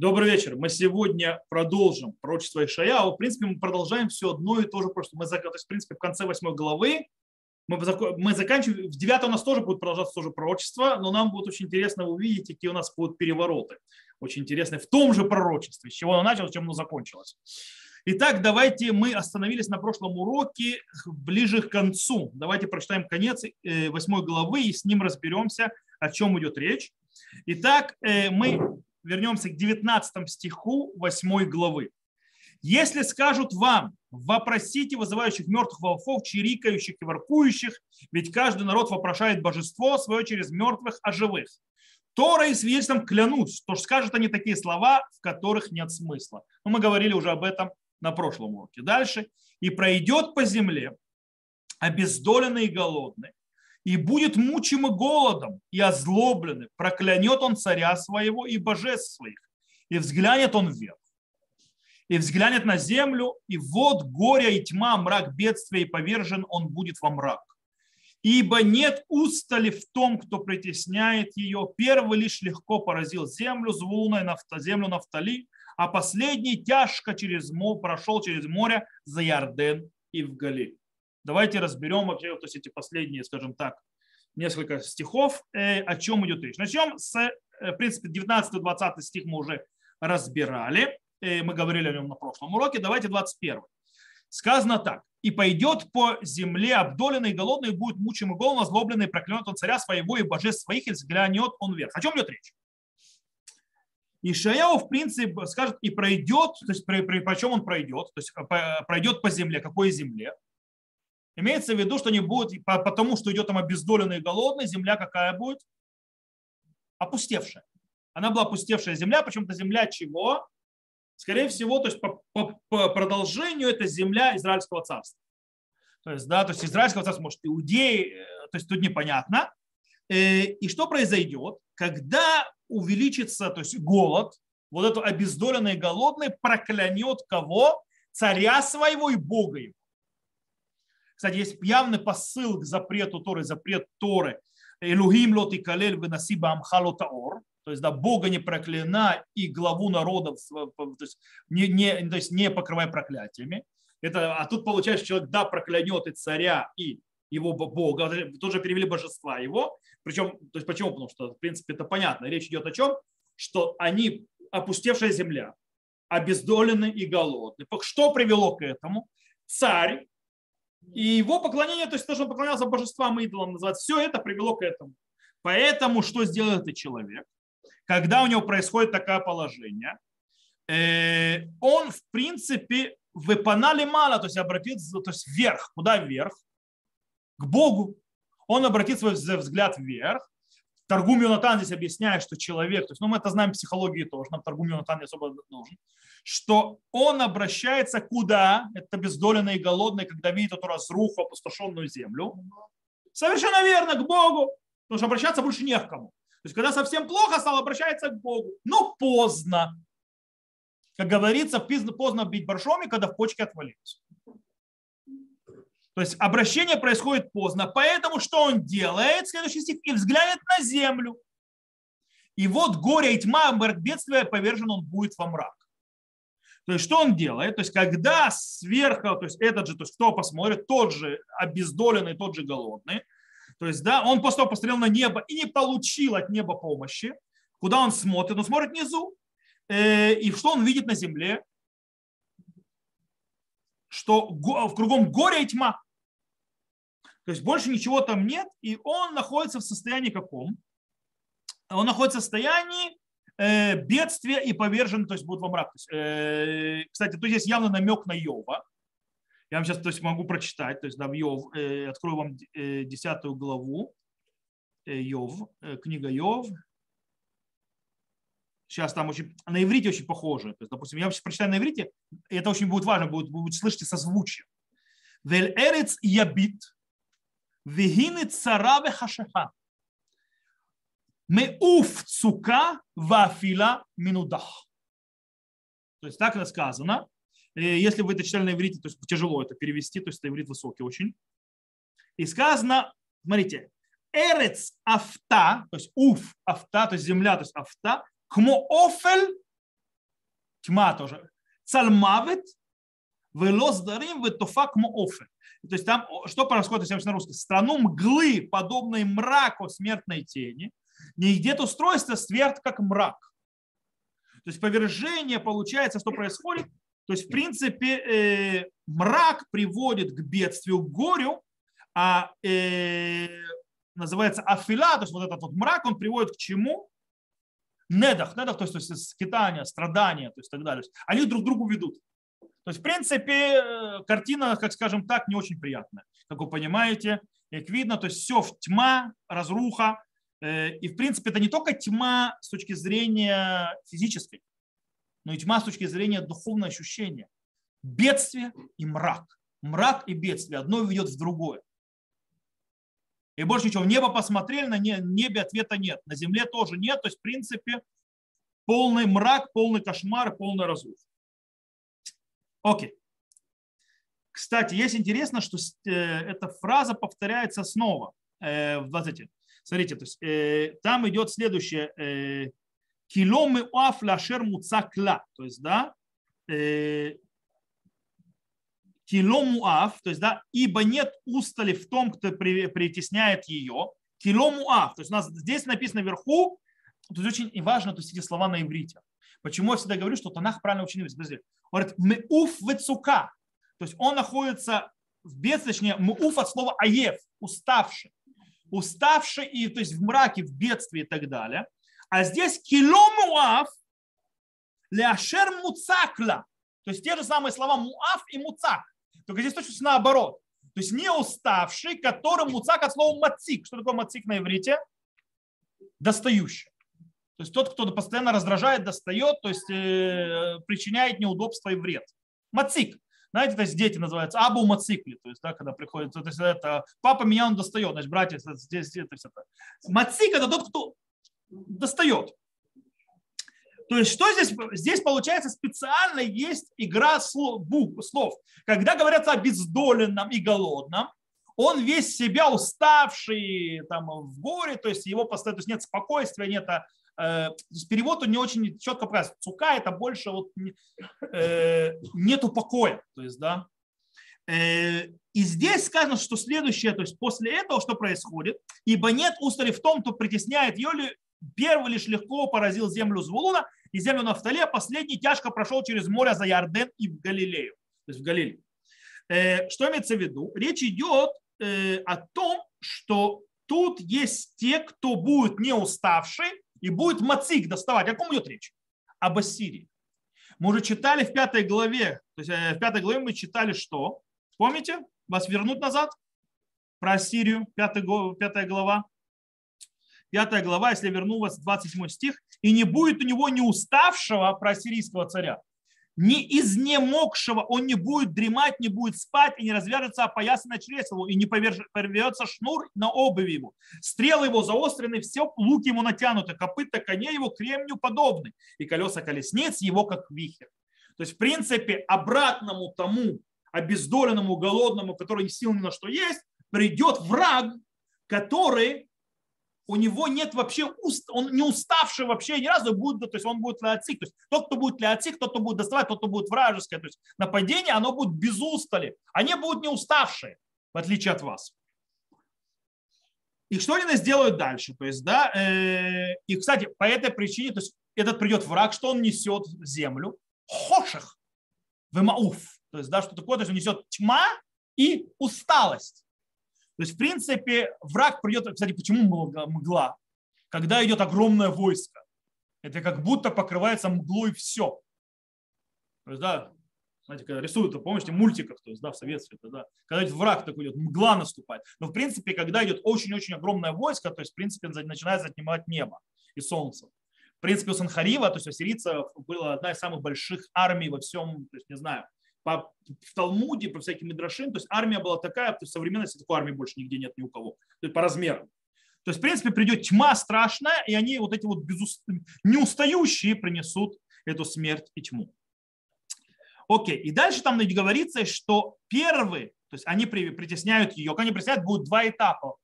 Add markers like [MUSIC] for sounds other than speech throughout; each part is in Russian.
Добрый вечер. Мы сегодня продолжим пророчество Ишая. В принципе, мы продолжаем все одно и то же, просто мы, то есть, в принципе, в конце восьмой главы мы, заканчиваем, в девятой у нас тоже будет продолжаться тоже пророчество, но нам будет очень интересно увидеть, какие у нас будут перевороты. Очень интересно в том же пророчестве, с чего оно началось, чем оно закончилось. Итак, давайте мы остановились на прошлом уроке ближе к концу. Давайте прочитаем конец э, восьмой главы и с ним разберемся, о чем идет речь. Итак, э, мы вернемся к 19 стиху 8 главы. Если скажут вам, вопросите вызывающих мертвых волков, чирикающих и воркующих, ведь каждый народ вопрошает божество свое через мертвых, а живых. Тора и свидетельством клянусь, то скажут они такие слова, в которых нет смысла. Но мы говорили уже об этом на прошлом уроке. Дальше. И пройдет по земле обездоленный и голодный, и будет мучим голодом и озлобленный. Проклянет он царя своего и божеств своих, и взглянет он вверх. И взглянет на землю, и вот горе и тьма, мрак бедствия, и повержен он будет во мрак. Ибо нет устали в том, кто притесняет ее. Первый лишь легко поразил землю, звулной нафта, землю Нафтали, а последний тяжко через, прошел через море за Ярден и в Галиль. Давайте разберем вообще то есть эти последние, скажем так, несколько стихов, э, о чем идет речь. Начнем с, э, в принципе, 19-20 стих мы уже разбирали, э, мы говорили о нем на прошлом уроке, давайте 21. Сказано так. «И пойдет по земле обдоленный, голодный, будет мучим и голодно, озлобленный, проклянет он царя своего и божеств своих, и взглянет он вверх». О чем идет речь? Ишаяу, в принципе, скажет, и пройдет, то есть при, при, по чем он пройдет, то есть пройдет по земле, какой земле, Имеется в виду, что не будет, потому что идет там обездоленный и голодный, земля какая будет? Опустевшая. Она была опустевшая земля, почему-то земля чего? Скорее всего, то есть по, по, по продолжению это земля Израильского царства. То есть, да, то есть Израильского царства, может, иудеи, э, то есть тут непонятно. Э, и что произойдет, когда увеличится то есть голод, вот это обездоленный и голодный проклянет кого? Царя своего и Бога его. Кстати, есть явный посыл к запрету Торы, запрет Торы. Элухим лот и калель выносиба амхалотаор. То есть, да, Бога не проклина и главу народов, то есть не, не, то есть не покрывай проклятиями. Это, а тут получается, человек, да, проклянет и царя, и его Бога, тоже перевели божества его. Причем, то есть почему? Потому что, в принципе, это понятно. Речь идет о чем? Что они опустевшая земля, обездолены и голодны. Что привело к этому? Царь и его поклонение, то есть то, что он поклонялся божествам и идолам, называется, все это привело к этому. Поэтому что сделал этот человек? Когда у него происходит такое положение, э, он, в принципе, выпанали мало, то есть обратится то есть вверх. Куда вверх? К Богу. Он обратит свой взгляд вверх. Торгум Йонатан здесь объясняет, что человек, то есть, ну, мы это знаем в психологии тоже, нам Торгум Йонатан не особо нужен, что он обращается куда? Это бездоленный и голодный, когда видит эту разруху, опустошенную землю. Совершенно верно, к Богу. Потому что обращаться больше не к кому. То есть, когда совсем плохо стал, обращается к Богу. Но поздно. Как говорится, поздно бить боршоми, когда в почке отвалилось. То есть обращение происходит поздно. Поэтому что он делает? Следующий стих. И взглянет на землю. И вот горе и тьма, бедствия повержен он будет во мрак. То есть что он делает? То есть когда сверху, то есть этот же, то есть кто посмотрит, тот же обездоленный, тот же голодный, то есть да, он после посмотрел на небо и не получил от неба помощи, куда он смотрит? Он смотрит внизу. Э, и что он видит на земле? Что в кругом горе и тьма. То есть больше ничего там нет, и он находится в состоянии каком? Он находится в состоянии Э, бедствие и повержен, то есть будут во мрак. Есть, э, кстати, тут есть явно намек на Йова. Я вам сейчас то есть, могу прочитать, то есть да, Йов, э, открою вам десятую главу, Йов, книга Йов. Сейчас там очень, на иврите очень похоже. То есть, допустим, я сейчас прочитаю на иврите, и это очень будет важно, будет, будет слышите созвучие. Вель эрец ябит, вегинит цараве хашаха. Меуф цука вафила минудах. То есть так это сказано. Если вы это читали на иврите, то есть тяжело это перевести, то есть это иврит высокий очень. И сказано, смотрите, эрец афта, то есть уф афта, то есть земля, то есть афта, кмо офель тьма тоже. Цальмавит, велос дарим, ветофак моофе. То есть там что происходит, если на русский? Страну мглы, подобной мраку смертной тени, не идет устройство сверх как мрак. То есть повержение получается, что происходит. То есть, в принципе, э, мрак приводит к бедствию, к горю, а э, называется афила, то есть вот этот вот мрак, он приводит к чему? Недах, недах, то есть, то есть скитания, страдания, то есть так далее. Они друг другу ведут. То есть, в принципе, э, картина, как скажем так, не очень приятная. Как вы понимаете, как видно, то есть все тьма, разруха. Э, и, в принципе, это не только тьма с точки зрения физической, но и тьма с точки зрения духовного ощущения. Бедствие и мрак. Мрак и бедствие. Одно ведет в другое. И больше ничего. В небо посмотрели, на небе ответа нет. На земле тоже нет. То есть, в принципе, полный мрак, полный кошмар, полный разрух. Окей. Кстати, есть интересно, что э, эта фраза повторяется снова э, в 20. Смотрите, то есть, э, там идет следующее. Киломы уаф лашер муцакла. То есть, да, килому аф, то есть, да, ибо нет устали в том, кто притесняет ее. Килому аф, то есть у нас здесь написано вверху, тут очень важно, то есть эти слова на иврите. Почему я всегда говорю, что Танах правильно учил иврит? Он говорит, меуф вецука, то есть он находится в бед, точнее, муф от слова аев, уставший. Уставший, и, то есть в мраке, в бедствии и так далее. А здесь киломуав ляшер муцакла. То есть те же самые слова муав и муцак. Только здесь точно наоборот. То есть не уставший, который муцак от слова мацик. Что такое мацик на иврите? Достающий. То есть тот, кто постоянно раздражает, достает, то есть э, причиняет неудобства и вред. Мацик. Знаете, то есть дети называются абу мацикли, то есть, да, когда приходит, то есть это папа меня он достает, значит, братья здесь это все это. Мацик это тот, кто достает. То есть что здесь? Здесь получается специально есть игра слов, букв, слов. Когда говорят о бездоленном и голодном, он весь себя уставший там, в горе, то есть его постоянно, то есть нет спокойствия, нет есть перевод он не очень четко правильно. Цука это больше вот э, нету покоя. То есть, да. Э, и здесь сказано, что следующее, то есть после этого что происходит? Ибо нет устали в том, кто притесняет ее, первый лишь легко поразил землю Звулуна и землю Нафтали, а последний тяжко прошел через море за Ярден и в Галилею, то есть в Галилею. Э, что имеется в виду? Речь идет э, о том, что тут есть те, кто будет не уставший и будет мацик доставать. О ком идет речь? Об Ассирии. Мы уже читали в пятой главе, то есть э, в пятой главе мы читали что? Помните? Вас вернуть назад? Про Ассирию, пятая, глава. Пятая глава, если верну вас, 27 стих. «И не будет у него не уставшего про сирийского царя, не изнемогшего, он не будет дремать, не будет спать, и не развяжется опоясанное чресло его, и не порвется шнур на обуви его. Стрелы его заострены, все луки ему натянуты, копыта коней его кремню подобны, и колеса колесниц его как вихрь. То есть, в принципе, обратному тому обездоленному, голодному, который сил ни на что есть, придет враг, который у него нет вообще, уст, он не уставший вообще ни разу будет, то есть он будет леоцик. То есть тот, кто будет леоцик, тот, кто будет доставать, тот, кто будет вражеское. То есть нападение, оно будет без устали. Они будут не уставшие, в отличие от вас. И что они сделают дальше? То есть, да, э, и, кстати, по этой причине, то есть этот придет враг, что он несет в землю? Хоших, вемауф. То есть, да, что такое? То есть он несет тьма и усталость. То есть, в принципе, враг придет, кстати, почему мгла? Когда идет огромное войско. Это как будто покрывается мглой все. То есть, да, знаете, когда рисуют, помните, в мультиках, то есть, да, в советских, да, когда идет враг такой идет, мгла наступает. Но, в принципе, когда идет очень-очень огромное войско, то есть, в принципе, начинает занимать небо и солнце. В принципе, у Санхарива, то есть у сирийцев, была одна из самых больших армий во всем, то есть, не знаю, по, в Талмуде, по всяким мидрашим, то есть армия была такая, то есть в современности такой армии больше нигде нет ни у кого, то есть по размерам. То есть, в принципе, придет тьма страшная, и они вот эти вот безуст... неустающие принесут эту смерть и тьму. Окей, и дальше там говорится, что первый, то есть они притесняют ее, как они притесняют, будет два этапа.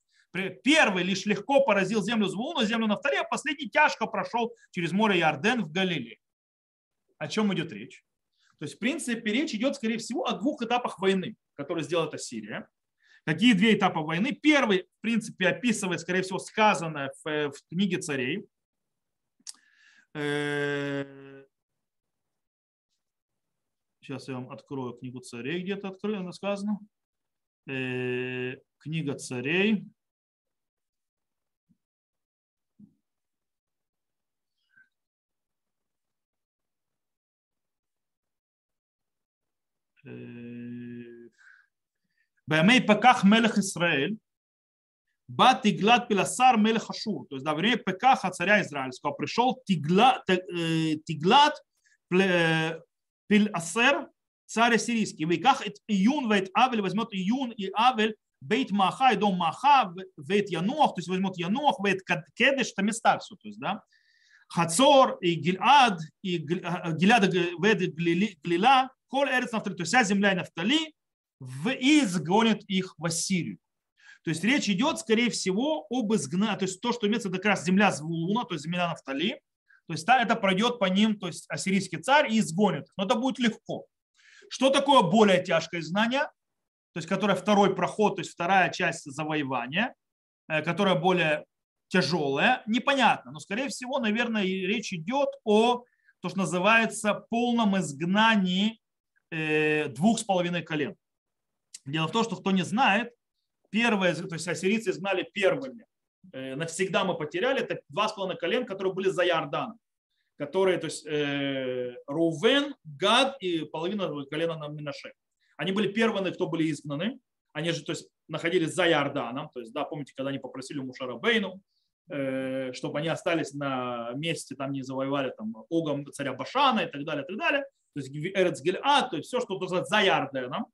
Первый лишь легко поразил землю Звулуна, землю Нафтали, а последний тяжко прошел через море Ярден в Галилее. о чем идет речь? То есть, в принципе, речь идет, скорее всего, о двух этапах войны, которые сделала эта Сирия. Какие две этапа войны? Первый, в принципе, описывает, скорее всего, сказанное в, в книге царей. Сейчас я вам открою книгу царей, где-то сказано. Книга царей. Бэмэй Пеках Мелех Исраэль, Ба Тиглат Пиласар Мелех Ашур. То есть, да, во время Пекаха царя израильского пришел Тиглат, тиглат Пиласер, царь сирийский. Вейках Июн вейт Авель, возьмет Июн и Авель, Бейт Маха и дом Маха, вейт Януах, то есть возьмет Януах, вейт Кедеш, это места все, то есть, да. Хацор и Гильад, и Гиляд, вейт Глила, Коль Эрец Нафтали, то есть вся земля Нафтали, и изгонит их в Ассирию. То есть речь идет, скорее всего, об изгнании, то есть то, что имеется, это как раз земля Звулуна, то есть земля Нафтали, то есть это пройдет по ним, то есть ассирийский царь и изгонит. Но это будет легко. Что такое более тяжкое изгнание? То есть которое второй проход, то есть вторая часть завоевания, э, которая более тяжелая, непонятно. Но, скорее всего, наверное, речь идет о то, что называется полном изгнании двух с половиной колен. Дело в том, что кто не знает, первые, то есть ассирийцы изгнали первыми. Э, навсегда мы потеряли, это два с половиной колен, которые были за Иорданом. Которые, то есть э, Рувен, Гад и половина колена на Минаше. Они были первыми, кто были изгнаны. Они же то есть, находились за Иорданом. То есть, да, помните, когда они попросили Мушара Бейну, э, чтобы они остались на месте, там не завоевали там, огом царя Башана и так далее, и так далее. То есть Эрец Гильад, то есть все, что за Иорданом.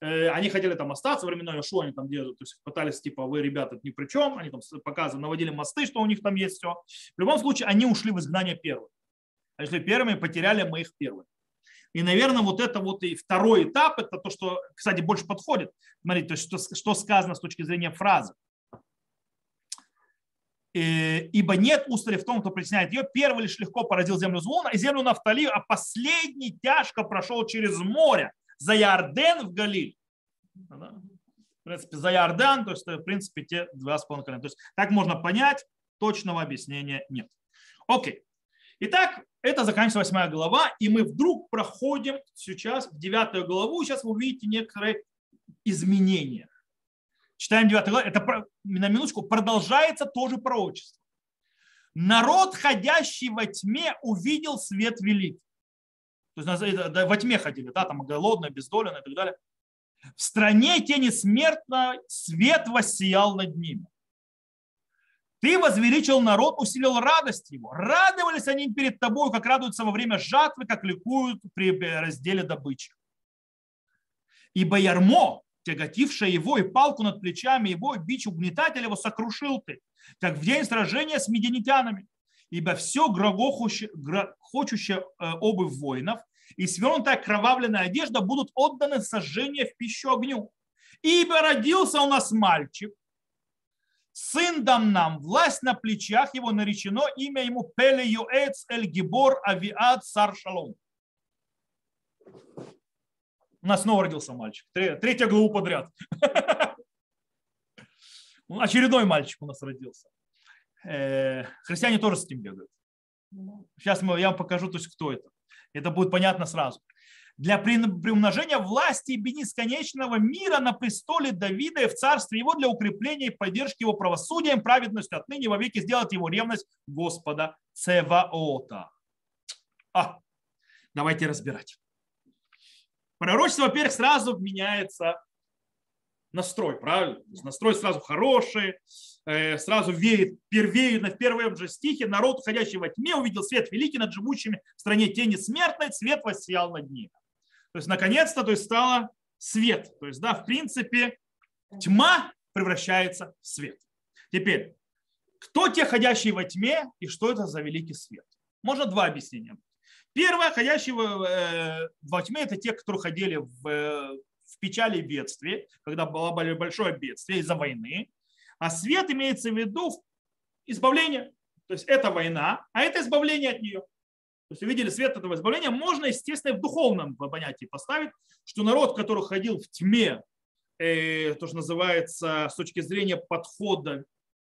Э, они хотели там остаться, временное шоу, они там делают, то есть пытались, типа, вы, ребята, ни при чем, они там показывали, наводили мосты, что у них там есть все. В любом случае, они ушли в изгнание первыми. А если первыми, потеряли мы их первыми. И, наверное, вот это вот и второй этап, это то, что, кстати, больше подходит. Смотрите, то есть что, что сказано с точки зрения фразы. Э, Ибо нет устали в том, кто притесняет ее. Первый лишь легко поразил землю Звона и землю Нафталию, а последний тяжко прошел через море за Ярден в Галиль. В принципе, за Ярдан, то есть, в принципе, те два с половиной. То есть, так можно понять, точного объяснения нет. Окей. Итак, это заканчивается восьмая глава, и мы вдруг проходим сейчас в девятую главу, сейчас вы увидите некоторые изменения. Читаем девятую главу, это на минуточку продолжается тоже пророчество. Народ, ходящий во тьме, увидел свет великий. То есть во тьме ходили, да, там голодные, бездоленные и так далее. В стране тени смертной свет воссиял над ними. Ты возвеличил народ, усилил радость его. Радовались они перед тобой, как радуются во время жатвы, как ликуют при разделе добычи. Ибо ярмо, тяготившее его, и палку над плечами его, и бич угнетателя его сокрушил ты, как в день сражения с медианитянами ибо все грохочущее э, обувь воинов и свернутая кровавленная одежда будут отданы в сожжение в пищу огню. Ибо родился у нас мальчик, сын дам нам, власть на плечах его наречено, имя ему Пеле Юэц Эль Гибор Авиад Сар Шалом. У нас снова родился мальчик. Третья главу подряд. [LAUGHS] Очередной мальчик у нас родился. Э, христиане тоже с этим бегают. Сейчас я вам покажу, то есть, кто это. Это будет понятно сразу. Для приумножения власти и бесконечного мира на престоле Давида и в царстве его для укрепления и поддержки его правосудием, праведностью отныне во веки сделать его ревность Господа Цеваота. А, давайте разбирать. Пророчество, во-первых, сразу меняется настрой, правильно? настрой сразу хороший, э, сразу веет, первеет на первом же стихе, народ, ходящий во тьме, увидел свет великий над живущими в стране тени смертной, свет воссиял над ними. То есть, наконец-то, то есть стало свет. То есть, да, в принципе, тьма превращается в свет. Теперь, кто те ходящие во тьме и что это за великий свет? Можно два объяснения. Первое, ходящие э, во тьме, это те, которые ходили в э, в печали и бедствии, когда было большое бедствие из-за войны. А свет имеется в виду избавление. То есть это война, а это избавление от нее. то есть увидели свет этого избавления, можно, естественно, в духовном понятии поставить, что народ, который ходил в тьме, э, то, что называется с точки зрения подхода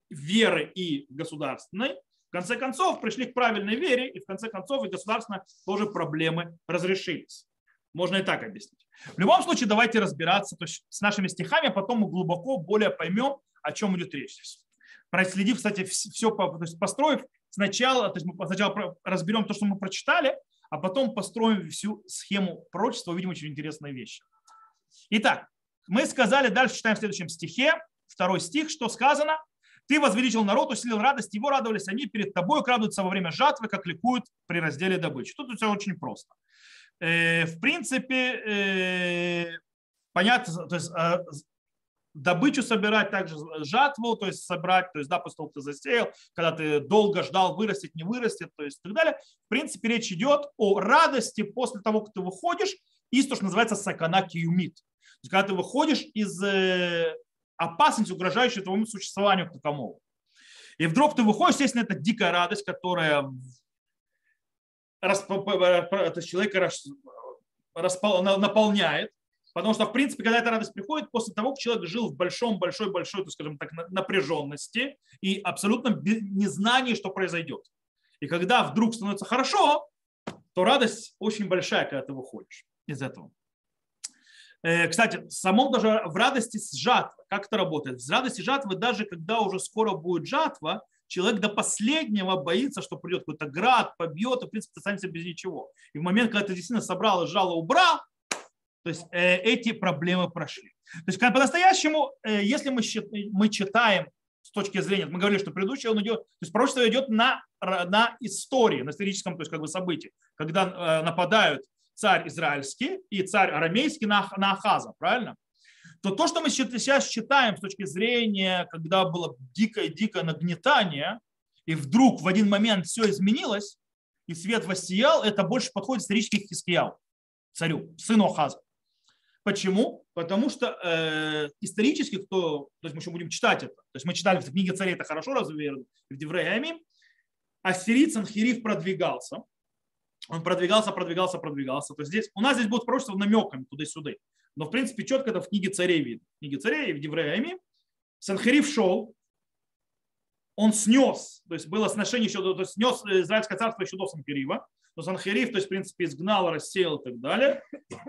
веры и государственной, в конце концов пришли к правильной вере, и в конце концов и государственно тоже проблемы разрешились. Можно и так объяснить. В любом случае, давайте разбираться то есть, с нашими стихами, а потом мы глубоко более поймем, о чем идет речь здесь. Проследив, кстати, все, то есть построив сначала, то есть мы сначала разберем то, что мы прочитали, а потом построим всю схему пророчества, увидим очень интересные вещи. Итак, мы сказали, дальше читаем в следующем стихе, второй стих, что сказано, ты возвеличил народ, усилил радость, его радовались они перед тобой, крадутся во время жатвы, как ликуют при разделе добычи. Тут все очень просто. Э, в принципе, э, понятно, то есть э, добычу собирать, также жатву, то есть собрать, то есть, да, после того, как ты засеял, когда ты долго ждал, вырастет, не вырастет, то есть и так далее. В принципе, речь идет о радости после того, как ты выходишь из то, что называется сакана киюмит. То есть, когда ты выходишь из опасности, угрожающей твоему существованию как таковому. И вдруг ты выходишь, естественно, это дикая радость, которая то человека наполняет, потому что, в принципе, когда эта радость приходит, после того, как человек жил в большом, большой, большой, то, скажем так, напряженности и абсолютно незнании, что произойдет. И когда вдруг становится хорошо, то радость очень большая, когда ты выходишь из этого. Э, кстати, самом даже в радости с жатвы, как это работает? В радости жатвы, даже когда уже скоро будет жатва, человек до последнего боится, что придет какой-то град, побьет, и, в принципе, останется без ничего. И в момент, когда ты действительно собрал, сжал, убрал, то есть э, эти проблемы прошли. То есть по-настоящему, э, если мы, мы читаем с точки зрения, мы говорили, что предыдущий он идет, то есть пророчество идет на, на истории, на историческом то есть как бы событии, когда нападают царь израильский и царь арамейский на, на Ахаза, правильно? То то, что мы сейчас считаем с точки зрения, когда было дикое-дикое нагнетание, и вдруг в один момент все изменилось, и свет воссиял, это больше подходит исторически к Хискияу, царю, сыну Ахаза. Почему? Потому что э, исторически, кто, то есть мы еще будем читать это, то есть мы читали в книге царей, это хорошо развернуто, в Девреями, ассирийц Анхирив продвигался, он продвигался, продвигался, продвигался. То есть здесь, у нас здесь будет пророчество намеками туда-сюда. Но, в принципе, четко это в книге царей видно. В книге царей в Девреями. Санхериф шел, он снес, то есть было сношение еще, то есть снес Израильское царство еще до Санхерива. Но Санхериф, то есть, в принципе, изгнал, рассеял и так далее.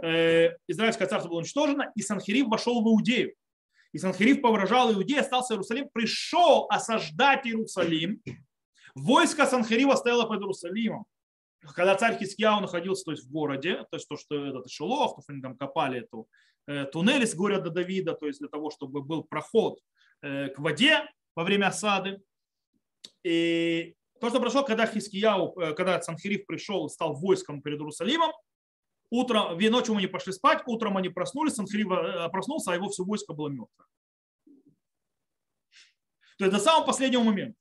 Э, Израильское царство было уничтожено, и Санхериф вошел в Иудею. И Санхериф повражал Иудею, остался Иерусалим, пришел осаждать Иерусалим. Войско Санхерива стояло под Иерусалимом когда царь Хискияу находился то есть, в городе, то есть то, что этот Шилов, то, что они там копали эту э, туннель с горя до Давида, то есть для того, чтобы был проход э, к воде во время осады. И то, что прошло, когда Хискияу, э, когда Санхириф пришел и стал войском перед Иерусалимом, утром, ночью они пошли спать, утром они проснулись, Санхириф э, проснулся, а его все войско было мертвое. То есть до самого последнего момента.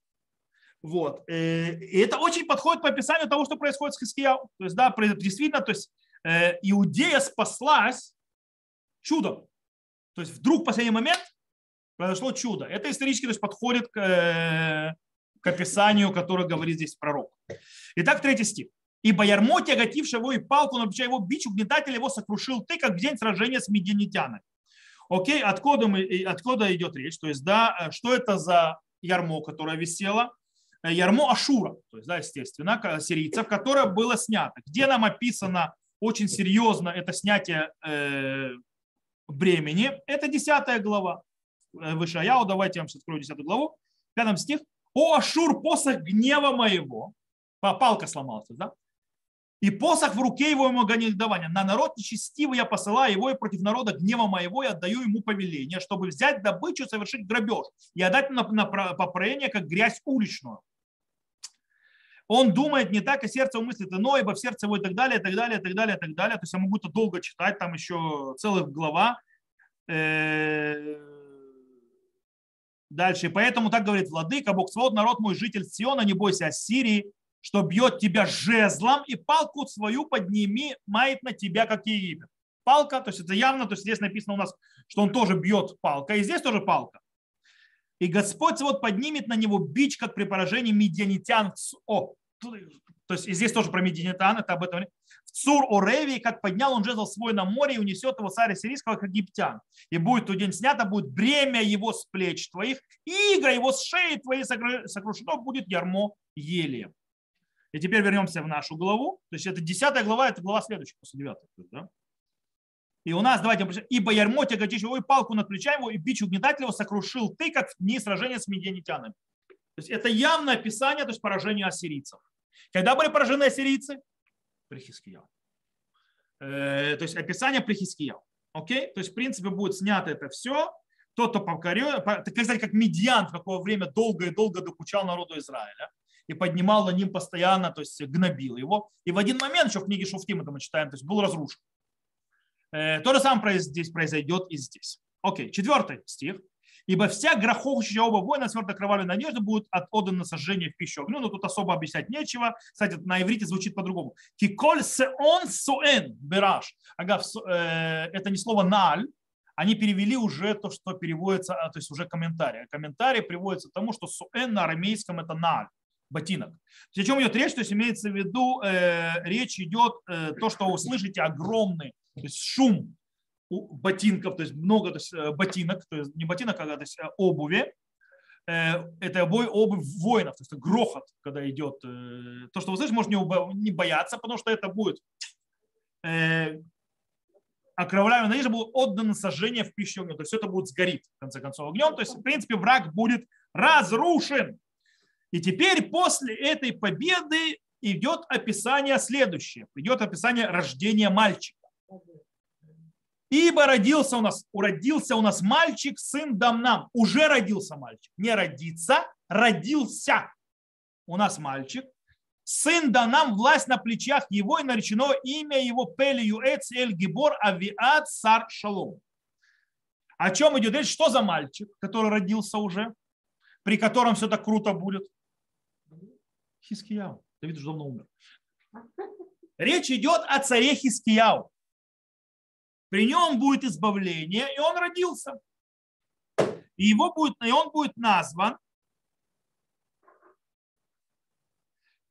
Вот. Э, и это очень подходит по описанию того, что происходит с Хискияу. То есть, да, действительно, то есть э, Иудея спаслась чудом. То есть вдруг в последний момент произошло чудо. Это исторически то есть, подходит к, э, к описанию, которое говорит здесь пророк. Итак, третий стих. «Ибо ярмо, тяготивший его и палку, но его бич, угнетатель его сокрушил ты, как в день сражения с медианитянами». Окей, откуда, мы, откуда идет речь? То есть, да, что это за ярмо, которое висело? Э, ярмо Ашура, то есть, да, естественно, сирийцев, которое было снято. Где нам описано очень серьезно это снятие э, бремени, это 10 глава. Э, Выше Аяу, давайте я вам сейчас открою 10 главу. Пятый стих. «О, Ашур, посох гнева моего». Палка сломалась, да? И посох в руке его ему негодования. На народ нечестивый я посылаю его, и против народа гнева моего я отдаю ему повеление, чтобы взять добычу, совершить грабеж и отдать на, на поправление, как грязь уличную. Он думает не так, и сердце мыслит иное, ибо в сердце его и так далее, и так далее, и так далее, и так далее. То есть я могу это долго читать, там еще целых глава. Э, дальше. Поэтому так говорит Владыка, Бог свод, народ мой, житель Сиона, не бойся Ассирии, что бьет тебя жезлом, и палку свою подними, мает на тебя, как Египет. Палка, то есть это явно, то есть здесь написано у нас, что он тоже бьет палка, и здесь тоже палка. И Господь вот поднимет на него бич, как при поражении медианитян. О, то есть здесь тоже про Мединитан, это об этом. В Цур Оревии, как поднял он жезл свой на море и унесет его царя сирийского, как египтян. И будет тот день снято, будет бремя его с плеч твоих, и иго его с шеи твоей сокрушено, будет ярмо еле. И теперь вернемся в нашу главу. То есть это десятая глава, это глава следующая, после девятой. Да? И у нас, давайте, ибо ярмо тяготишь его, и палку над плечами его, и бич угнетатель его сокрушил ты, как в дни сражения с медианитянами. То есть это явное описание, то есть поражения ассирийцев. Когда были поражены ассирийцы? При Хискияу. Э, то есть описание при Хискияу. Окей? То есть, в принципе, будет снято это все. Тот, кто покорил, кстати, как Медиан в какое время долго и долго докучал народу Израиля и поднимал на ним постоянно, то есть гнобил его. И в один момент, еще в книге Шуфтим это мы читаем, то есть был разрушен. Э, то же самое здесь произойдет и здесь. Окей, четвертый стих. Ибо вся грохочущая оба воина с кровавой надежды будет отдана на сожжение в пищу огню. Но тут особо объяснять нечего. Кстати, на иврите звучит по-другому. Киколь сеон суэн бераш. Ага, э, это не слово наль, они перевели уже то, что переводится, а, то есть уже комментарий. Комментарий приводится к тому, что суэн на арамейском это наль ботинок. О чем идет речь? То есть имеется в виду, э, речь идет э, то, что вы слышите огромный то есть шум ботинков, то есть много то есть, э, ботинок, то есть не ботинок, а то есть э, обуви. Э, это обувь, обувь воинов, то есть грохот, когда идет. То, что вы слышите, можно не бояться, потому что это будет окровавленная надежда будет отдано сожжение в пищу огнем. То есть все это будет сгорит, в конце концов, огнем. То есть, в принципе, враг будет разрушен. И теперь после этой победы идет описание следующее. Идет описание рождения мальчика. Ибо родился у нас, уродился у нас мальчик, сын дам нам. Уже родился мальчик. Не родится, родился у нас мальчик. Сын да нам власть на плечах его и наречено имя его Пели Юэц Эль Гибор Авиат Сар Шалом. О чем идет речь? Что за мальчик, который родился уже, при котором все так круто будет? Хискияу. Давид уже давно умер. Речь идет о царе Хискияу. При нем будет избавление, и он родился. И, его будет, и он будет назван,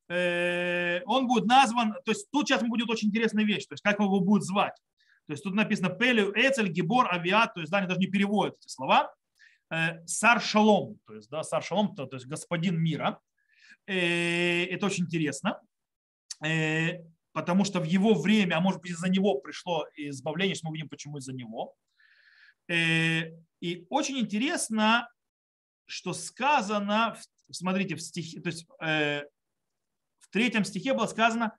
э, он будет назван, то есть тут сейчас будет очень интересная вещь, то есть как его будет звать. То есть тут написано Пелю, Эцель, Гибор, Авиат, то есть да, они даже не переводят эти слова. Э, Сар Шалом, то есть, да, Сар Шалом, то, то есть господин мира. Э, это очень интересно потому что в его время, а может быть из-за него пришло избавление, что мы видим, почему из-за него. Э, и очень интересно, что сказано, смотрите, в стихе, то есть э, в третьем стихе было сказано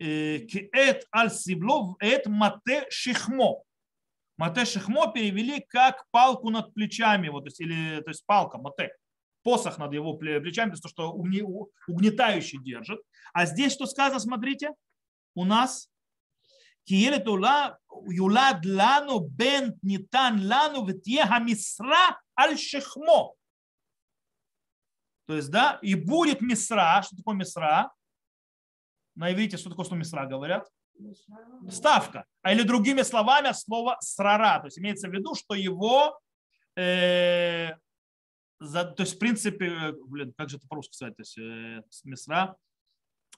э, «Кеэт аль сиблов эт мате шихмо». Мате шихмо перевели как палку над плечами, вот, то, есть, или, то есть палка, мате посох над его плечами, то, что угнетающий держит. А здесь что сказано, смотрите, у нас юлад лану бен нитан лану мисра аль шехмо. То есть, да, и будет мисра. Что такое мисра? На иврите что такое слово мисра говорят? Ставка. А или другими словами слово срара. То есть имеется в виду, что его э, за, то есть, в принципе, блин, как же это по-русски сказать, то есть, э, месра,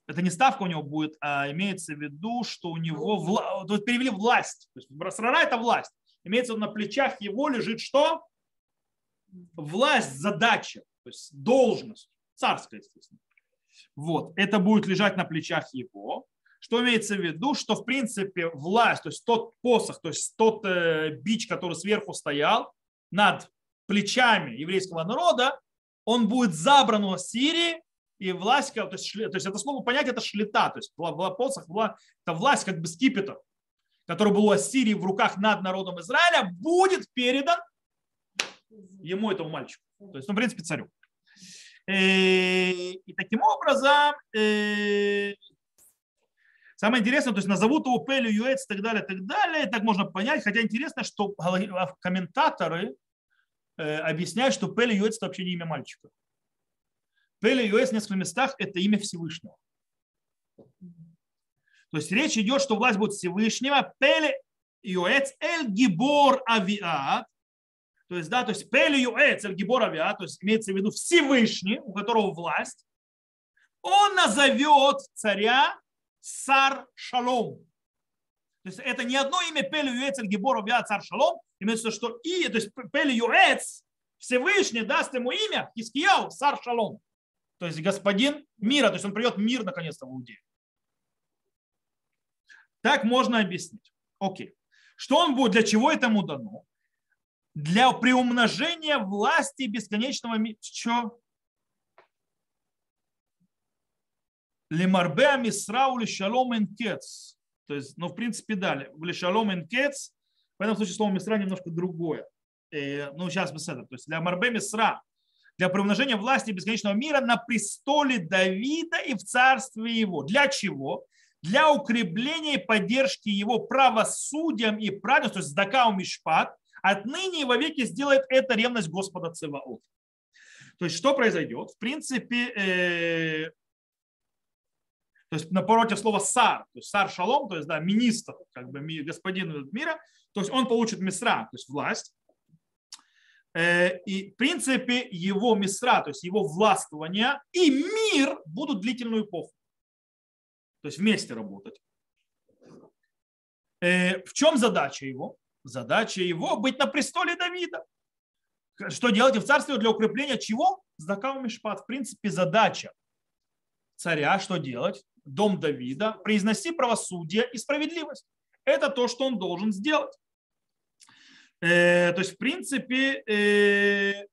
это не ставка у него будет, а имеется в виду, что у него, вла... то есть перевели власть. То есть Брасрара – это власть. Имеется на плечах его лежит что? Власть, задача, то есть должность, царская, естественно. Вот, это будет лежать на плечах его. Что имеется в виду? Что, в принципе, власть, то есть тот посох, то есть тот э, бич, который сверху стоял над плечами еврейского народа, он будет забран у Сирии, и власть, то есть, то есть это слово понять, это шлета, то есть посох, это власть как бы скипетр, который был у Ассирии в руках над народом Израиля, будет передан ему, этому мальчику. То есть, ну, в принципе, царю. И, э, и таким образом, э, самое интересное, то есть назовут его Пелю, Юэц и так далее, и так далее, и так можно понять, хотя интересно, что комментаторы Э, объясняет, что Пеле Юэц это вообще не имя мальчика. Пеле Юэц в нескольких местах это имя Всевышнего. То есть речь идет, что власть будет Всевышнего. Пеле Юэц Эль Гибор Авиат. То есть, да, то есть Пеле Юэц Эль Гибор Авиат, то есть имеется в виду Всевышний, у которого власть. он назовет царя Сар Шалом. То есть это не одно имя Пели Юэцель Гибор Обиа Цар Шалом, имеется в что и, то есть Пели Юэц, Всевышний даст ему имя Хискияу Сар Шалом. То есть господин мира, то есть он придет мир наконец-то в Иудею. Так можно объяснить. Окей. Что он будет, для чего это ему дано? Для приумножения власти бесконечного мира. Что? Лемарбе Мисрау Шалом Энкец. То есть, ну, в принципе, далее. Шалом Энкец. В этом случае слово Мисра немножко другое. Э, ну, сейчас мы с этим. То есть, для Марбе Мисра, для приумножения власти бесконечного мира на престоле Давида и в царстве его. Для чего? Для укрепления и поддержки его правосудием и праведностью, то есть Дакау Мишпат, отныне и вовеки сделает это ревность Господа Цеваот. То есть что произойдет? В принципе, э, то есть напротив слова сар, то есть сар шалом, то есть да, министр, как бы господин мира, то есть он получит мисра, то есть власть. Э, и в принципе его мисра, то есть его властвование и мир будут длительную эпоху. То есть вместе работать. Э, в чем задача его? Задача его быть на престоле Давида. Что делать в царстве для укрепления чего? Здакау Мишпат. В принципе, задача царя, что делать? Дом Давида, произноси правосудие и справедливость. Это то, что он должен сделать. Э, то есть, в принципе, э,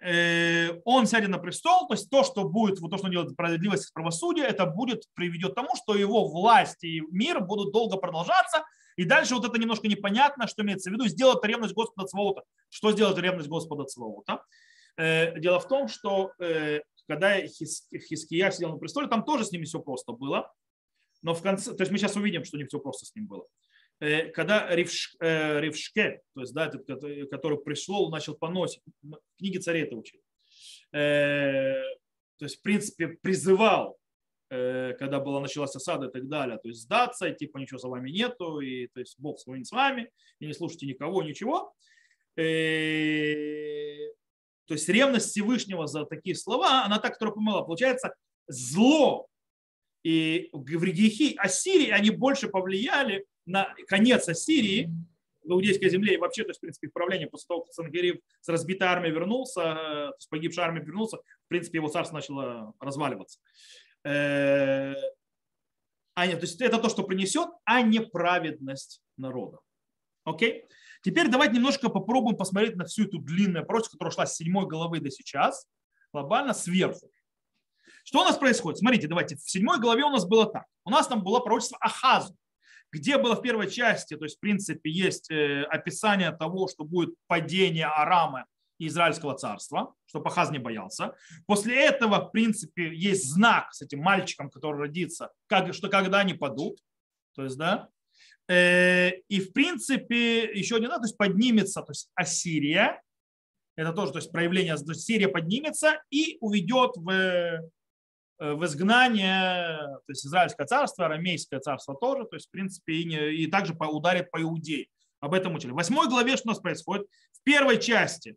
э, он сядет на престол, то есть то, что будет, вот то, что он делает справедливость и правосудие, это будет приведет к тому, что его власть и мир будут долго продолжаться, и дальше вот это немножко непонятно, что имеется в виду, сделать ревность Господа Цваота. Что сделать ревность Господа Цваота? Э, дело в том, что э, когда Хиския сидел на престоле, там тоже с ними все просто было. Но в конце, то есть мы сейчас увидим, что не все просто с ним было. Э, когда Ривш, Рившке, то есть, да, который пришел, начал поносить, книги царей это учили, то есть, в принципе, призывал, когда была началась осада и так далее, то есть сдаться, типа ничего за вами нету, и то есть Бог с вами, с вами, и не слушайте никого, ничего. То есть ревность Всевышнего за такие слова, она так которая помыла. Получается, зло и грехи Ассирии, они больше повлияли на конец Ассирии иудейской земле и вообще, то есть, в принципе, правление после того, как Сангерив с разбитой армией вернулся, то есть погибшая армия вернулся, в принципе, его царство начало разваливаться. Э, а нет, то есть это то, что принесет, а не праведность народа. Окей? Теперь давайте немножко попробуем посмотреть на всю эту длинную прочь, которая шла с седьмой головы до сейчас, глобально сверху. Что у нас происходит? Смотрите, давайте, в седьмой главе у нас было так. У нас там было пророчество Ахазу, где было в первой части, то есть в принципе есть э, описание того, что будет падение Арама и Израильского царства, чтобы Ахаз не боялся. После этого, в принципе, есть знак с этим мальчиком, который родится, как, что когда они падут. То есть, да, и в принципе еще не надо, то есть поднимется, то есть Ассирия, это тоже то есть проявление, то есть Сирия поднимется и уведет в, э, в изгнание, то есть Израильское царство, Арамейское царство тоже, то есть в принципе и, не, и также ударит по Иудее. Об этом учили. В восьмой главе что у нас происходит? В первой части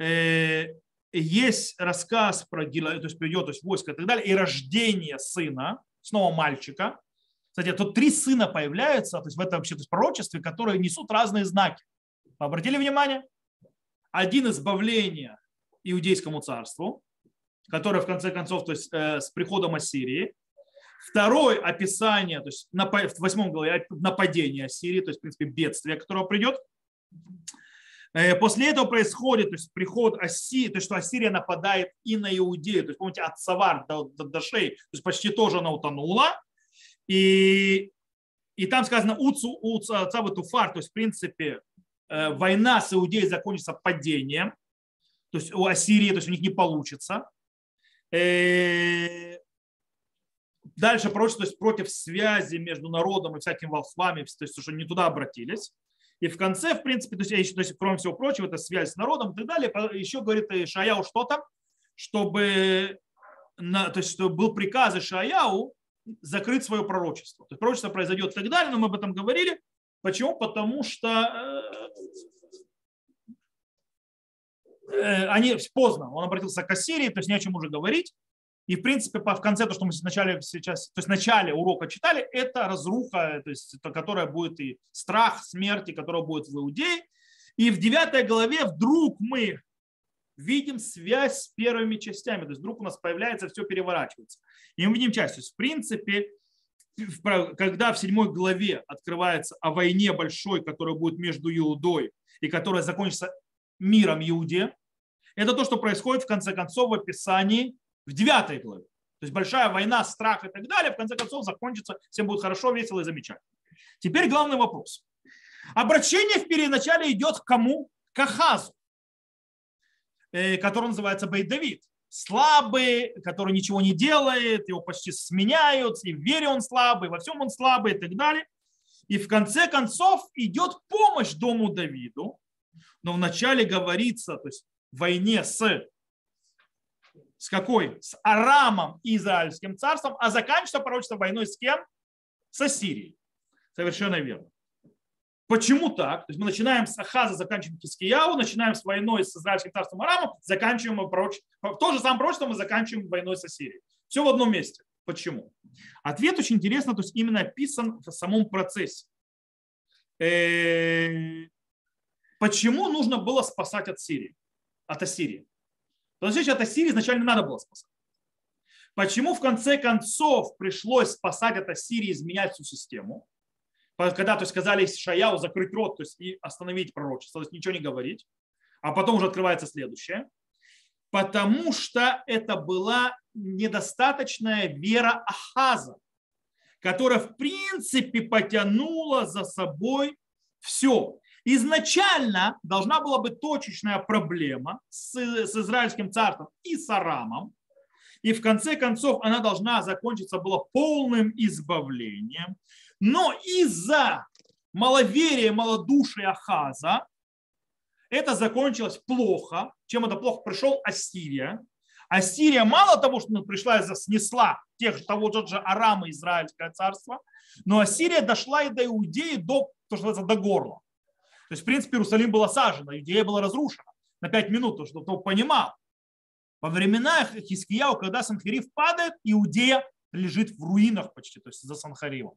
э, есть рассказ про Гила, то есть придет то есть войско и так далее, и рождение сына, снова мальчика, кстати, тут три сына появляются, то есть в этом вообще то есть пророчестве, которые несут разные знаки. Вы обратили внимание? Один избавление иудейскому царству, которое в конце концов то есть, э, с приходом Ассирии. Второе описание, то есть в восьмом главе нападение Ассирии, то есть в принципе бедствие, которое придет. Э, после этого происходит то есть, приход Ассирии, то есть что Ассирия нападает и на Иудею. То есть помните, от Савар до, до, до Шей, то есть почти тоже она утонула. И, и там сказано уцу, уцу, туфар, то есть в принципе э, война с Иудеей закончится падением, то есть у Ассирии, то есть у них не получится. Э, дальше прочее, то есть против связи между народом и всякими волхвами, то есть уже не туда обратились. И в конце, в принципе, то есть, то есть кроме всего прочего, это связь с народом и так далее. Еще говорит Шаяу что-то, чтобы, то есть, чтобы был приказ Шаяу закрыть свое пророчество. То есть пророчество произойдет и так далее, но мы об этом говорили. Почему? Потому что э, они поздно, он обратился к Ассирии, то есть не о чем уже говорить. И, в принципе, в конце, то, что мы вначале сейчас, то есть в начале урока читали, это разруха, то есть, это, которая будет и страх смерти, которая будет в Иудее. И в девятой главе вдруг мы видим связь с первыми частями. То есть вдруг у нас появляется, все переворачивается. И мы видим часть. То есть, в принципе, когда в седьмой главе открывается о войне большой, которая будет между Иудой и которая закончится миром Иуде, это то, что происходит в конце концов в описании в девятой главе. То есть большая война, страх и так далее, в конце концов закончится, всем будет хорошо, весело и замечательно. Теперь главный вопрос. Обращение в переначале идет к кому? К Ахазу, который называется Бейт-Давид. Слабый, который ничего не делает, его почти сменяют, и в вере он слабый, во всем он слабый и так далее. И в конце концов идет помощь дому Давиду, но вначале говорится, то есть в войне с с какой? С Арамом и Израильским царством, а заканчивается пророчество войной с кем? С Ассирией. Совершенно верно. Почему так? То есть мы начинаем с Ахаза, заканчиваем Кискияу, начинаем с войной с Израильским царством Арамом, заканчиваем пророчество. То же самое пророчество мы заканчиваем войной с Ассирией. Все в одном месте. Почему? Ответ очень интересно, то есть именно описан в самом процессе. Э, почему нужно было спасать от Сирии, от Ассирии? то есть от Ассирии изначально надо было спасать. Почему в конце концов пришлось спасать от Ассирии, изменять всю систему? Когда то есть, сказали Шаяу закрыть рот то есть, и остановить пророчество, то есть ничего не говорить. А потом уже открывается следующее. Потому что это была недостаточная вера Ахаза, которая в принципе потянула за собой все изначально должна была быть точечная проблема с, с израильским царством и с Арамом, и в конце концов она должна закончиться была полным избавлением. Но из-за маловерия, малодушия Ахаза это закончилось плохо. Чем это плохо? Пришел Ассирия. Ассирия мало того, что пришла и снесла тех, того же Арама, Израильское царство, но Ассирия дошла и до Иудеи, до, то, что называется, до горла. То есть, в принципе, Иерусалим был осажен, Иудея была разрушена на пять минут, чтобы кто понимал. Во времена Хискияу, когда Санхариф падает, Иудея лежит в руинах почти, то есть за Санхаривом.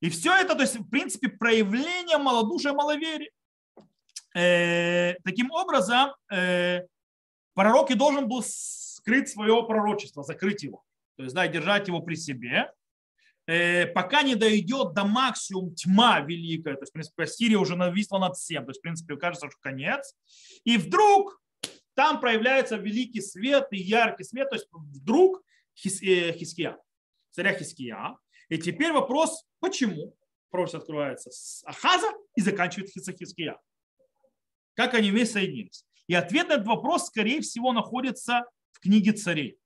И все это, то есть, в принципе, проявление малодушия, маловерия. Э, таким образом, э, пророк и должен был скрыть свое пророчество, закрыть его. То есть, да, держать его при себе. Э, пока не дойдет до максимум тьма великая, то есть, в принципе, Сирия уже нависла над всем, то есть, в принципе, кажется, что конец. И вдруг там проявляется великий свет и яркий свет, то есть вдруг Хис, э, Хиския, царя Хиския. И теперь вопрос, почему пророчество открывается с Ахаза и заканчивается Хиския. Как они вместе соединились? И ответ на этот вопрос, скорее всего, находится в книге царей.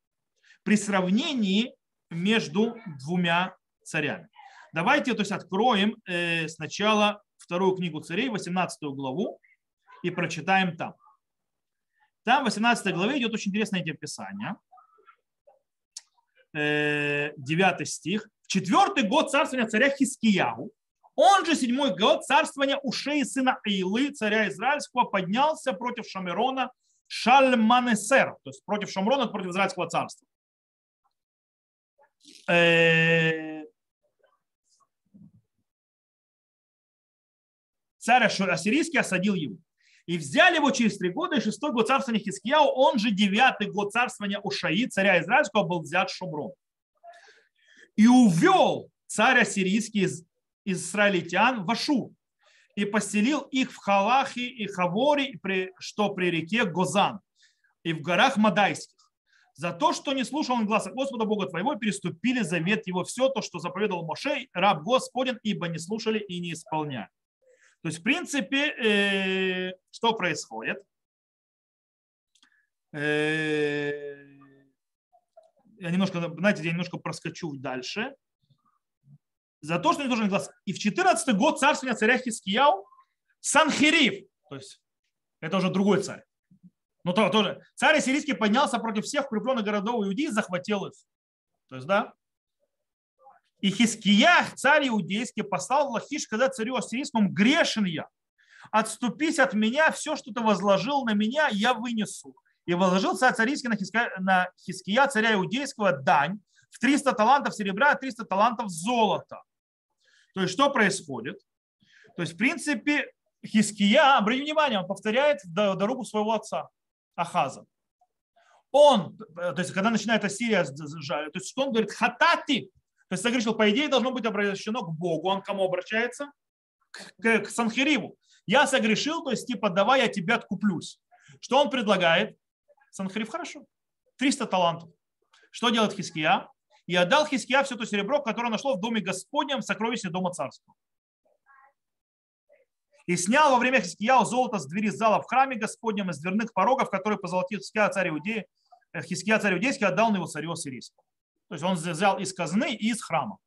При сравнении между двумя царями. Давайте то есть, откроем э, сначала вторую книгу царей, 18 главу, и прочитаем там. Там в 18 главе идет очень интересное описание. Э, 9 стих. В четвертый год царствования царя Хискияу, он же седьмой год царствования Ушей сына Эйлы, царя Израильского, поднялся против Шамирона Шальманесер, то есть против Шамрона, против Израильского царства. Э, царь ассирийский осадил его. И взяли его через три года, и шестой год царствования Хискияу, он же девятый год царствования Ушаи, царя Израильского, был взят Шумрон. И увел царь ассирийский из израильтян в Ашу и поселил их в Халахе и Хаворе, что при реке Гозан, и в горах Мадайских. За то, что не слушал он глаза Господа Бога твоего, переступили завет его все то, что заповедовал Мошей, раб Господен, ибо не слушали и не исполняли. То есть, в принципе, э, что происходит? Э, я немножко, знаете, я немножко проскочу дальше. За то, что не должен глаз. И в 14 год царствования царя Хискияу Санхирив, то есть это уже другой царь. Ну, то, тоже. Царь сирийский поднялся против всех укрепленных городов Иудеи и захватил их. То есть, да, и Хискиях, царь иудейский, послал Лахиш сказать царю ассирийскому, грешен я. отступись от меня, все, что ты возложил на меня, я вынесу. И возложил царь царийский на, Хиска, на Хиския, царя иудейского, дань в 300 талантов серебра, 300 талантов золота. То есть что происходит? То есть, в принципе, Хиския, обратите внимание, он повторяет дорогу своего отца Ахаза. Он, то есть, когда начинает Ассирия, то есть, что он говорит, хатати, есть, согрешил, по идее, должно быть обращено к Богу. Он к кому обращается? К, к, к Санхириву. Я согрешил, то есть, типа, давай я тебя откуплюсь. Что он предлагает? Санхариф, хорошо. 300 талантов. Что делает Хиския? И отдал Хиския все то серебро, которое нашло в доме Господнем в сокровище дома царского. И снял во время Хискияу золото с двери зала в храме Господнем из дверных порогов, которые позолотил Хиския царь Иудеи, э, Хиския царь Иудейский отдал на его царю сирийскому. То есть он взял из казны и из храма.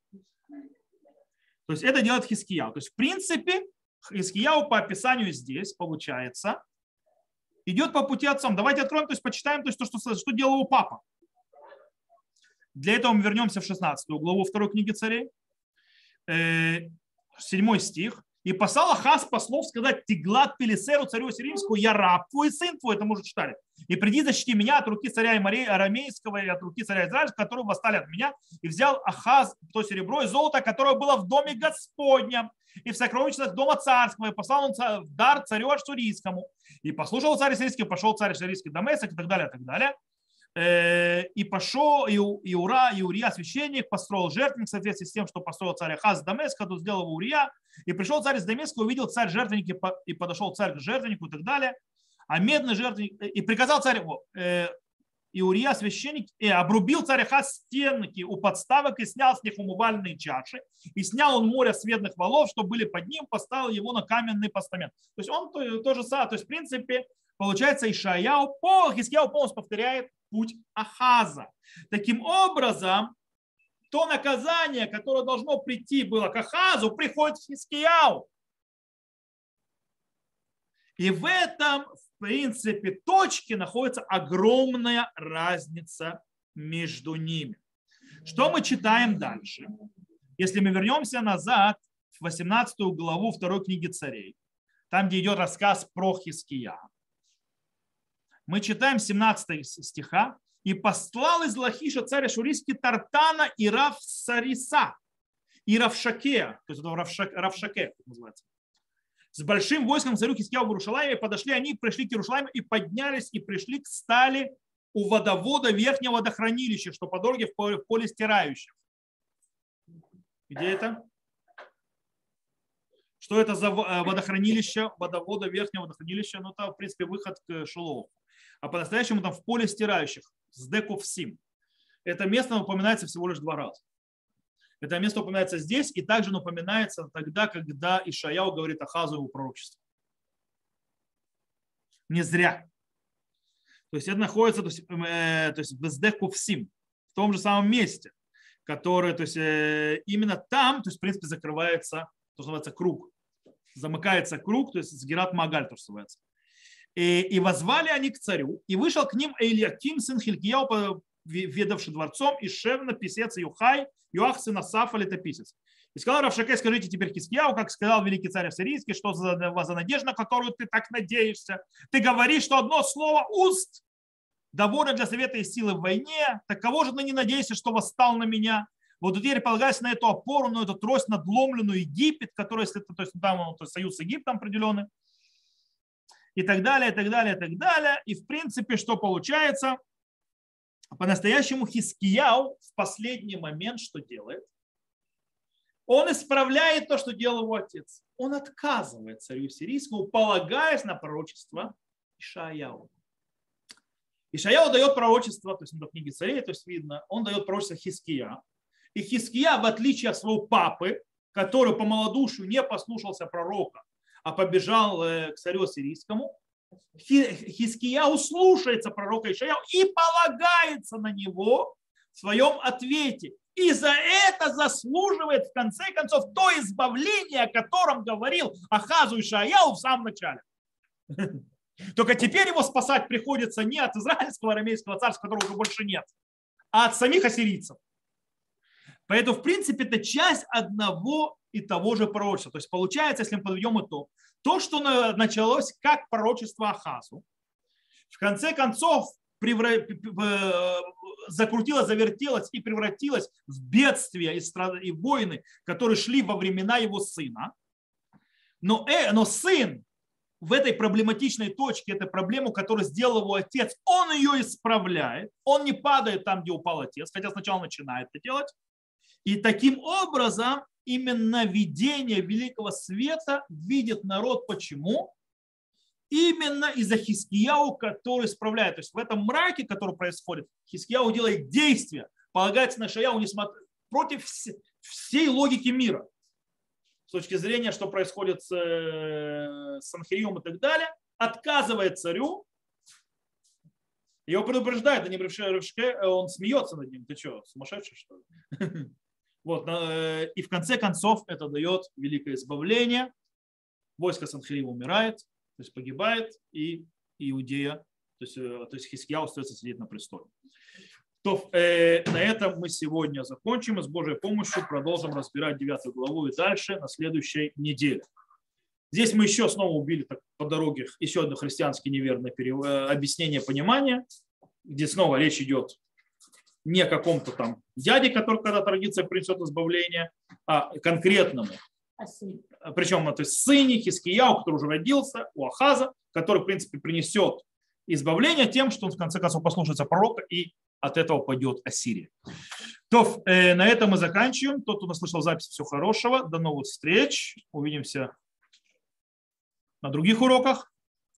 То есть это делает Хискияу. То есть в принципе Хискияу по описанию здесь получается идет по пути отцам. Давайте откроем, то есть почитаем то, есть, то что, что делал его папа. Для этого мы вернемся в 16 главу второй книги царей. Э, седьмой стих. И послал Ахаз послов сказать Тиглат Пелисеру, царю Сиримскому, я раб твой, сын твой, это уже читали. И приди защити меня от руки царя и Марии Арамейского и от руки царя Израильского, которые восстали от меня. И взял Ахаз то серебро и золото, которое было в доме Господнем и в сокровищах дома царского, и послал он в дар царю Ашурийскому. И послушал царь Сирийский, пошел царь Ашурийский Дамесок и так далее, и так далее. Э, и пошел Иура, Иурия, священник, построил жертвенник в соответствии с тем, что построил царь Ахаз Дамеска, то сделал его Урия. И пришел царь из Дамеска, увидел царь жертвенники, и подошел царь к жертвеннику и так далее. А медный жертвенник, и приказал царь э, Иурия, священник, и обрубил царь Ахаз стенки у подставок и снял с них умывальные чаши. И снял он море светных валов, что были под ним, поставил его на каменный постамент. То есть он то, то же самое. То есть, в принципе, получается, Ишаяу, Хискияу полностью повторяет путь Ахаза. Таким образом, то наказание, которое должно прийти было к Ахазу, приходит в Хискияу. И в этом, в принципе, точке находится огромная разница между ними. Что мы читаем дальше? Если мы вернемся назад в 18 главу второй книги царей, там, где идет рассказ про Хиския, мы читаем 17 стиха. «И послал из Лахиша царя Шурийский Тартана и Равсариса, и Равшаке, то есть это Равшак, Равшаке называется, с большим войском царю Хиския в Иерушалайме, подошли они, пришли к Иерушалайму и поднялись, и пришли к стали у водовода верхнего водохранилища, что по дороге в поле, в поле стирающих. Где это? Что это за э, водохранилище, водовода верхнего водохранилища? Ну, это, в принципе, выход к Шилову а по-настоящему там в поле стирающих, с деков сим. Это место упоминается всего лишь два раза. Это место упоминается здесь и также упоминается тогда, когда Ишаяу говорит о его пророчестве. Не зря. То есть это находится то есть, э, то есть в том же самом месте, которое, то есть э, именно там, то есть в принципе закрывается, то, называется круг, замыкается круг, то есть с Герат Магаль, то, что называется. И, и возвали они к царю, и вышел к ним Эйлиаким, сын Хилькияу, ведавший дворцом, и Шевна, писец Юхай, Юах, сын Асафа, летописец. И сказал Равшаке, скажите теперь Хискияу, как сказал великий царь Ассирийский, что за, за надежда, на которую ты так надеешься. Ты говоришь, что одно слово уст довольно для совета и силы в войне. Так кого же ты не надеешься, что восстал на меня? Вот теперь полагаясь на эту опору, на эту трость надломленную Египет, который, если то есть там то есть союз с Египтом определенный, и так далее, и так далее, и так далее. И в принципе, что получается? По-настоящему Хискияу в последний момент что делает? Он исправляет то, что делал его отец. Он отказывает царю сирийскому, полагаясь на пророчество Ишаяу. Ишаяу дает пророчество, то есть на книге царей, то есть видно, он дает пророчество Хиския. И Хиския, в отличие от своего папы, который по малодушию не послушался пророка, а побежал э, к царю сирийскому, Хиския услушается пророка Ишаяу и полагается на него в своем ответе. И за это заслуживает в конце концов то избавление, о котором говорил Ахазу Ишаяу в самом начале. [LAUGHS] Только теперь его спасать приходится не от израильского арамейского царства, которого уже больше нет, а от самих ассирийцев. Поэтому, в принципе, это часть одного и того же пророчества. То есть получается, если мы подведем итог, То, что началось как пророчество Ахазу, в конце концов превра... закрутилось, завертелось и превратилось в бедствия и, страд... и войны, которые шли во времена его сына. Но, э, но сын в этой проблематичной точке, это проблему, которую сделал его отец, он ее исправляет, он не падает там, где упал отец, хотя сначала начинает это делать. И таким образом именно видение великого света видит народ. Почему? Именно из-за Хискияу, который исправляет. То есть в этом мраке, который происходит, Хискияу делает действия, полагается на Шаяу несмотря, против всей логики мира с точки зрения, что происходит с э, Санхирием и так далее, отказывает царю, его предупреждает, а не он смеется над ним. Ты что, сумасшедший, что ли? [LAUGHS] Вот, э, и в конце концов это дает великое избавление. Войско Санхирима умирает, то есть погибает, и Иудея, то есть, э, то есть Хиския остается сидеть на престоле. То э, на этом мы сегодня закончим и с Божьей помощью продолжим разбирать 9 главу и дальше на следующей неделе. Здесь мы еще снова убили так, по дороге еще одно христиански неверное перев... Э, объяснение понимания, где снова речь идет не каком-то там дяде, который когда традиция принесет избавление, а конкретному. Причем то есть сыне Хискияу, который уже родился, у Ахаза, который, в принципе, принесет избавление тем, что он в конце концов послушается пророка и от этого пойдет Ассирия. То, э, на этом мы заканчиваем. Тот, кто наслышал запись, всего хорошего. До новых встреч. Увидимся на других уроках.